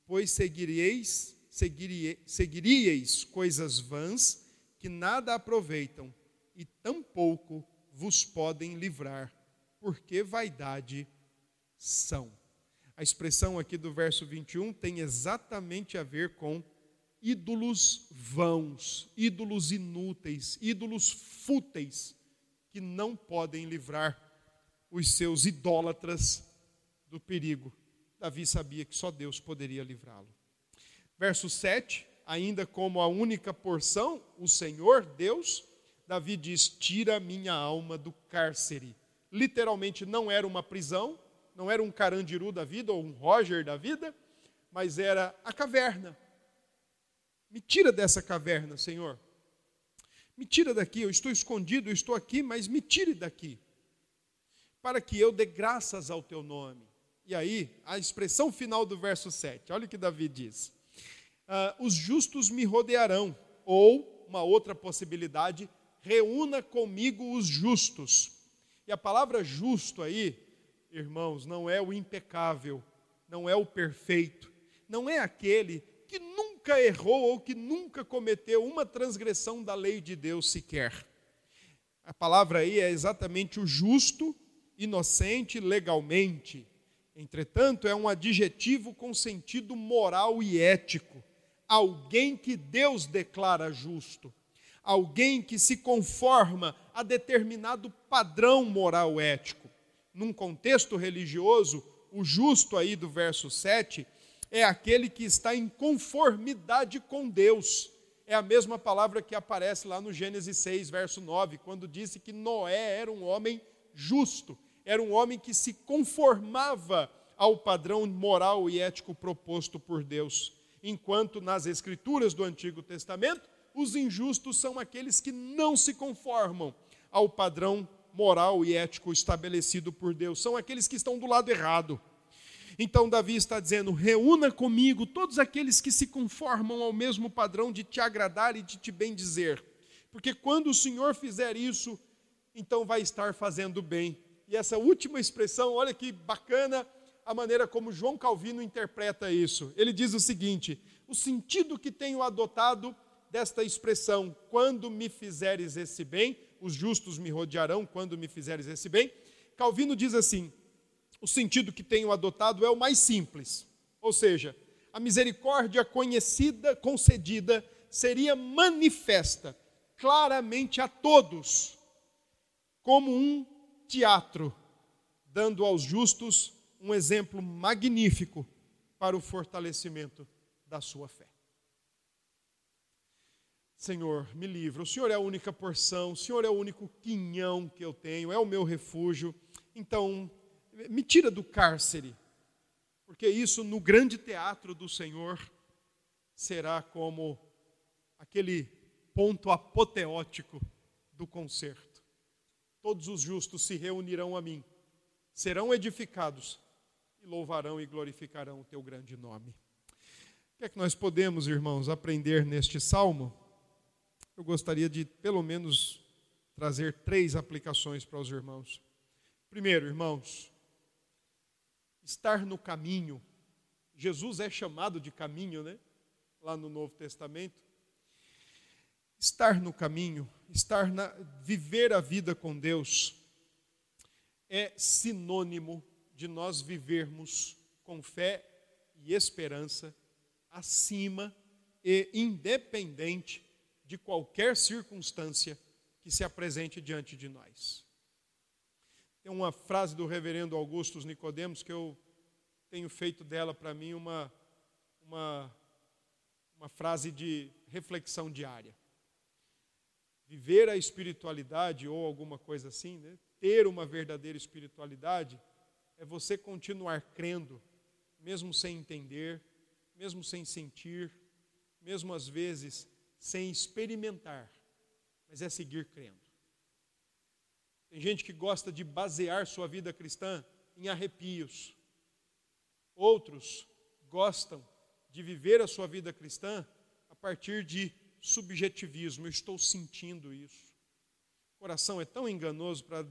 A: pois seguireis, seguirie, seguiríeis coisas vãs que nada aproveitam, e tampouco vos podem livrar, porque vaidade são. A expressão aqui do verso 21 tem exatamente a ver com ídolos vãos, ídolos inúteis, ídolos fúteis, que não podem livrar os seus idólatras do perigo. Davi sabia que só Deus poderia livrá-lo. Verso 7, ainda como a única porção, o Senhor Deus, Davi diz: Tira minha alma do cárcere. Literalmente não era uma prisão, não era um Carandiru da vida ou um Roger da vida, mas era a caverna. Me tira dessa caverna, Senhor. Me tira daqui, eu estou escondido, eu estou aqui, mas me tire daqui. Para que eu dê graças ao teu nome. E aí, a expressão final do verso 7, olha o que Davi diz: ah, Os justos me rodearão, ou, uma outra possibilidade, reúna comigo os justos. E a palavra justo aí, irmãos, não é o impecável, não é o perfeito, não é aquele que nunca errou ou que nunca cometeu uma transgressão da lei de Deus sequer. A palavra aí é exatamente o justo, inocente, legalmente. Entretanto, é um adjetivo com sentido moral e ético. Alguém que Deus declara justo. Alguém que se conforma a determinado padrão moral ético num contexto religioso, o justo aí do verso 7 é aquele que está em conformidade com Deus. É a mesma palavra que aparece lá no Gênesis 6, verso 9, quando disse que Noé era um homem justo, era um homem que se conformava ao padrão moral e ético proposto por Deus. Enquanto nas Escrituras do Antigo Testamento, os injustos são aqueles que não se conformam ao padrão moral e ético estabelecido por Deus, são aqueles que estão do lado errado. Então, Davi está dizendo: reúna comigo todos aqueles que se conformam ao mesmo padrão de te agradar e de te bendizer, porque quando o Senhor fizer isso, então vai estar fazendo bem. E essa última expressão, olha que bacana a maneira como João Calvino interpreta isso. Ele diz o seguinte: o sentido que tenho adotado desta expressão, quando me fizeres esse bem, os justos me rodearão quando me fizeres esse bem. Calvino diz assim: o sentido que tenho adotado é o mais simples, ou seja, a misericórdia conhecida, concedida, seria manifesta claramente a todos, como um teatro, dando aos justos um exemplo magnífico para o fortalecimento da sua fé. Senhor, me livra. O Senhor é a única porção, o Senhor é o único quinhão que eu tenho, é o meu refúgio. Então, me tira do cárcere, porque isso no grande teatro do Senhor será como aquele ponto apoteótico do concerto. Todos os justos se reunirão a mim, serão edificados e louvarão e glorificarão o teu grande nome. O que é que nós podemos, irmãos, aprender neste salmo? eu gostaria de, pelo menos, trazer três aplicações para os irmãos. Primeiro, irmãos, estar no caminho. Jesus é chamado de caminho, né? lá no Novo Testamento. Estar no caminho, estar na, viver a vida com Deus é sinônimo de nós vivermos com fé e esperança acima e independente de qualquer circunstância que se apresente diante de nós. Tem uma frase do reverendo Augustus Nicodemos que eu tenho feito dela para mim uma, uma, uma frase de reflexão diária. Viver a espiritualidade ou alguma coisa assim, né? ter uma verdadeira espiritualidade, é você continuar crendo, mesmo sem entender, mesmo sem sentir, mesmo às vezes sem experimentar, mas é seguir crendo. Tem gente que gosta de basear sua vida cristã em arrepios. Outros gostam de viver a sua vida cristã a partir de subjetivismo. Eu estou sentindo isso. O coração é tão enganoso para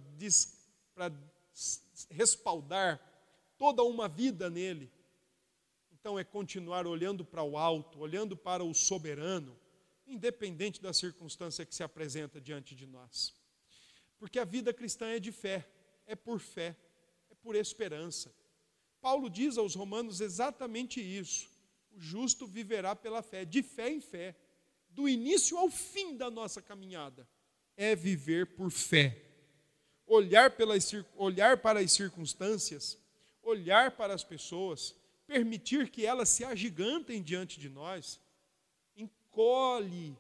A: respaldar toda uma vida nele. Então é continuar olhando para o alto, olhando para o soberano, independente da circunstância que se apresenta diante de nós. Porque a vida cristã é de fé, é por fé, é por esperança. Paulo diz aos Romanos exatamente isso. O justo viverá pela fé, de fé em fé, do início ao fim da nossa caminhada. É viver por fé. Olhar, pelas, olhar para as circunstâncias, olhar para as pessoas, permitir que elas se agigantem diante de nós, encolhe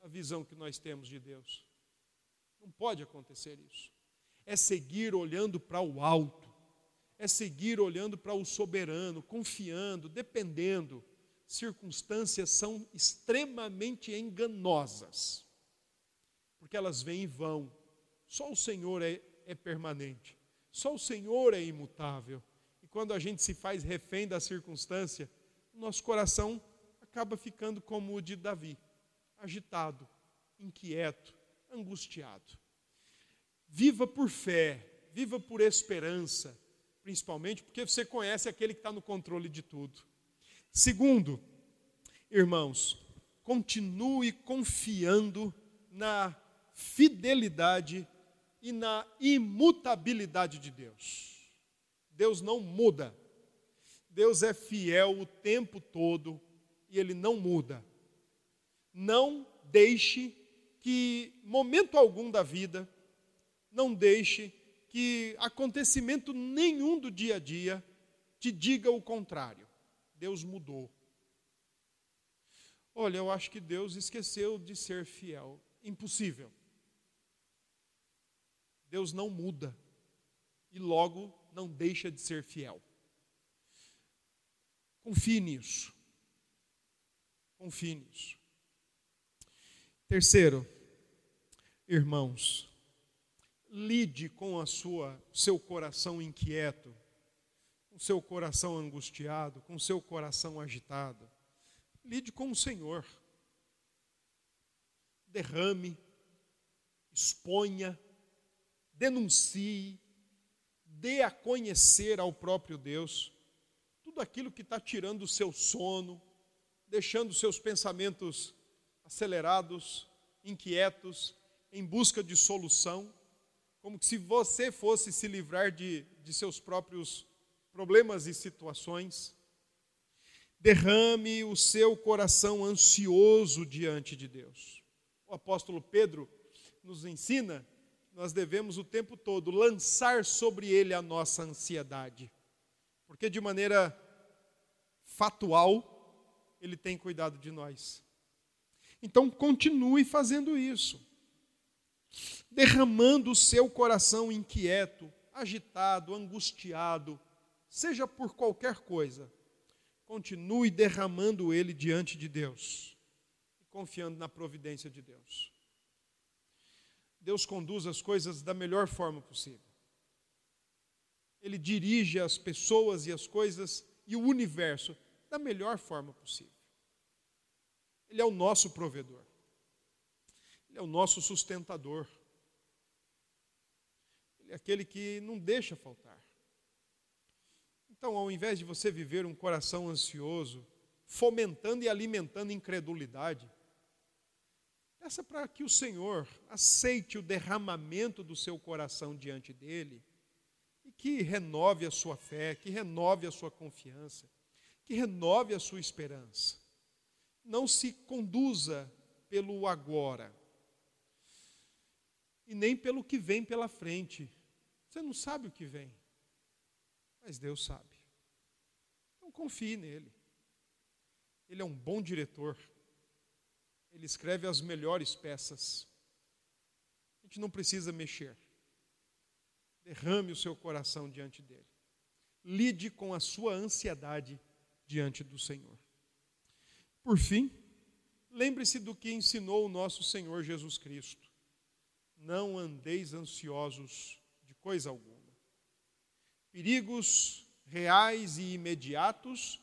A: a visão que nós temos de Deus. Não pode acontecer isso. É seguir olhando para o alto, é seguir olhando para o soberano, confiando, dependendo. Circunstâncias são extremamente enganosas, porque elas vêm e vão. Só o Senhor é, é permanente, só o Senhor é imutável. E quando a gente se faz refém da circunstância, nosso coração acaba ficando como o de Davi, agitado, inquieto, angustiado. Viva por fé, viva por esperança, principalmente porque você conhece aquele que está no controle de tudo. Segundo, irmãos, continue confiando na fidelidade e na imutabilidade de Deus. Deus não muda. Deus é fiel o tempo todo e ele não muda. Não deixe que momento algum da vida, não deixe que acontecimento nenhum do dia a dia te diga o contrário. Deus mudou. Olha, eu acho que Deus esqueceu de ser fiel. Impossível. Deus não muda e logo não deixa de ser fiel. Confie nisso. Confie nisso. Terceiro, irmãos, lide com a sua seu coração inquieto, com seu coração angustiado, com seu coração agitado. Lide com o Senhor. Derrame, exponha, denuncie, dê a conhecer ao próprio Deus tudo aquilo que está tirando o seu sono, deixando seus pensamentos acelerados, inquietos, em busca de solução, como se você fosse se livrar de, de seus próprios problemas e situações. Derrame o seu coração ansioso diante de Deus. O apóstolo Pedro nos ensina nós devemos o tempo todo lançar sobre ele a nossa ansiedade, porque de maneira fatual, ele tem cuidado de nós. Então continue fazendo isso, derramando o seu coração inquieto, agitado, angustiado, seja por qualquer coisa. Continue derramando ele diante de Deus, confiando na providência de Deus. Deus conduz as coisas da melhor forma possível. Ele dirige as pessoas e as coisas e o universo da melhor forma possível. Ele é o nosso provedor. Ele é o nosso sustentador. Ele é aquele que não deixa faltar. Então, ao invés de você viver um coração ansioso, fomentando e alimentando incredulidade. Peça para que o Senhor aceite o derramamento do seu coração diante dele e que renove a sua fé, que renove a sua confiança, que renove a sua esperança. Não se conduza pelo agora e nem pelo que vem pela frente. Você não sabe o que vem, mas Deus sabe. Então confie nele. Ele é um bom diretor. Ele escreve as melhores peças. A gente não precisa mexer. Derrame o seu coração diante dele. Lide com a sua ansiedade diante do Senhor. Por fim, lembre-se do que ensinou o nosso Senhor Jesus Cristo. Não andeis ansiosos de coisa alguma. Perigos reais e imediatos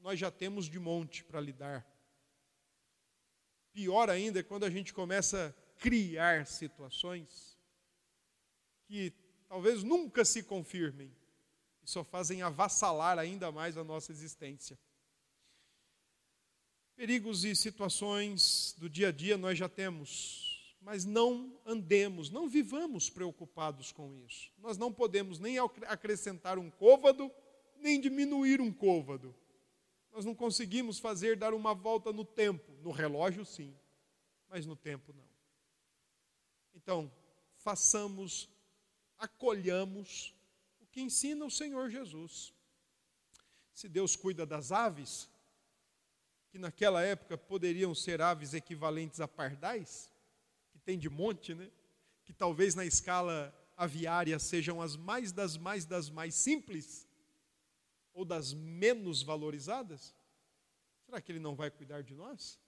A: nós já temos de monte para lidar. Pior ainda é quando a gente começa a criar situações que talvez nunca se confirmem e só fazem avassalar ainda mais a nossa existência. Perigos e situações do dia a dia nós já temos, mas não andemos, não vivamos preocupados com isso. Nós não podemos nem acrescentar um côvado, nem diminuir um côvado. Nós não conseguimos fazer dar uma volta no tempo, no relógio sim, mas no tempo não. Então, façamos, acolhamos o que ensina o Senhor Jesus. Se Deus cuida das aves, que naquela época poderiam ser aves equivalentes a pardais, que tem de monte, né? Que talvez na escala aviária sejam as mais das mais das mais simples, ou das menos valorizadas? Será que ele não vai cuidar de nós?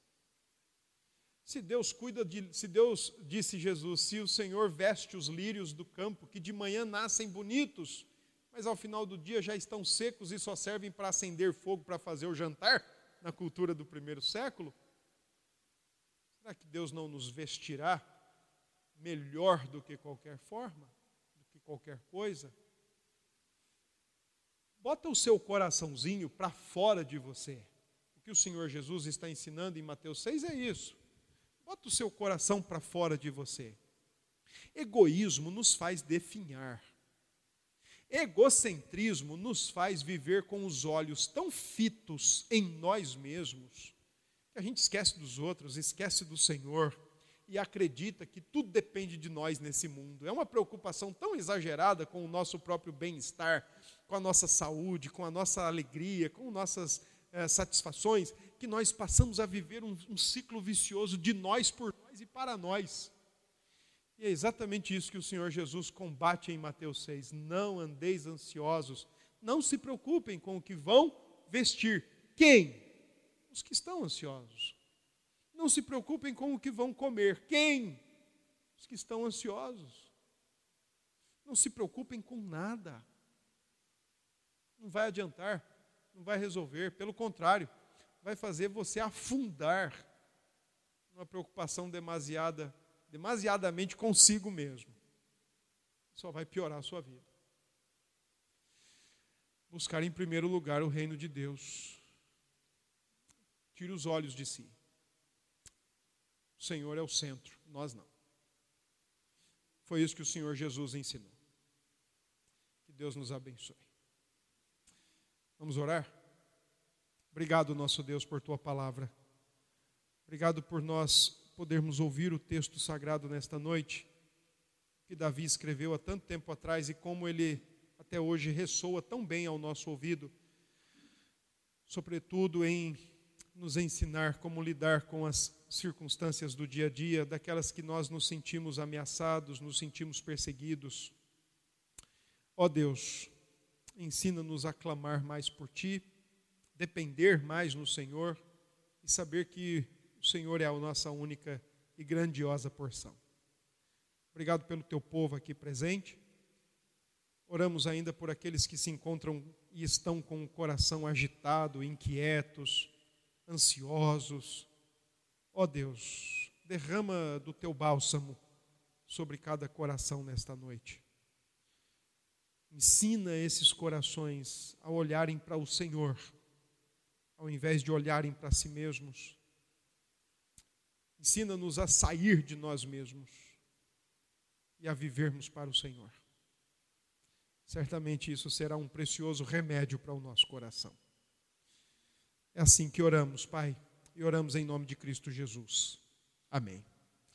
A: Se Deus cuida de, se Deus disse Jesus, se o Senhor veste os lírios do campo, que de manhã nascem bonitos, mas ao final do dia já estão secos e só servem para acender fogo para fazer o jantar, na cultura do primeiro século, será que Deus não nos vestirá melhor do que qualquer forma, do que qualquer coisa? Bota o seu coraçãozinho para fora de você. O que o Senhor Jesus está ensinando em Mateus 6 é isso. Bota o seu coração para fora de você. Egoísmo nos faz definhar. Egocentrismo nos faz viver com os olhos tão fitos em nós mesmos que a gente esquece dos outros, esquece do Senhor e acredita que tudo depende de nós nesse mundo. É uma preocupação tão exagerada com o nosso próprio bem-estar, com a nossa saúde, com a nossa alegria, com nossas é, satisfações, que nós passamos a viver um, um ciclo vicioso de nós por nós e para nós. E é exatamente isso que o Senhor Jesus combate em Mateus 6. Não andeis ansiosos, não se preocupem com o que vão vestir. Quem? Os que estão ansiosos. Não se preocupem com o que vão comer. Quem? Os que estão ansiosos. Não se preocupem com nada. Não vai adiantar, não vai resolver, pelo contrário, vai fazer você afundar numa preocupação demasiada, demasiadamente consigo mesmo. Só vai piorar a sua vida. Buscar em primeiro lugar o reino de Deus. Tire os olhos de si. O Senhor é o centro, nós não. Foi isso que o Senhor Jesus ensinou. Que Deus nos abençoe. Vamos orar? Obrigado, nosso Deus, por tua palavra. Obrigado por nós podermos ouvir o texto sagrado nesta noite, que Davi escreveu há tanto tempo atrás e como ele até hoje ressoa tão bem ao nosso ouvido, sobretudo em nos ensinar como lidar com as circunstâncias do dia a dia, daquelas que nós nos sentimos ameaçados, nos sentimos perseguidos. Ó Deus, ensina-nos a clamar mais por Ti, depender mais no Senhor e saber que o Senhor é a nossa única e grandiosa porção. Obrigado pelo Teu povo aqui presente. Oramos ainda por aqueles que se encontram e estão com o coração agitado, inquietos, ansiosos. Ó oh Deus, derrama do teu bálsamo sobre cada coração nesta noite. Ensina esses corações a olharem para o Senhor ao invés de olharem para si mesmos. Ensina-nos a sair de nós mesmos e a vivermos para o Senhor. Certamente isso será um precioso remédio para o nosso coração. É assim que oramos, Pai, e oramos em nome de Cristo Jesus. Amém.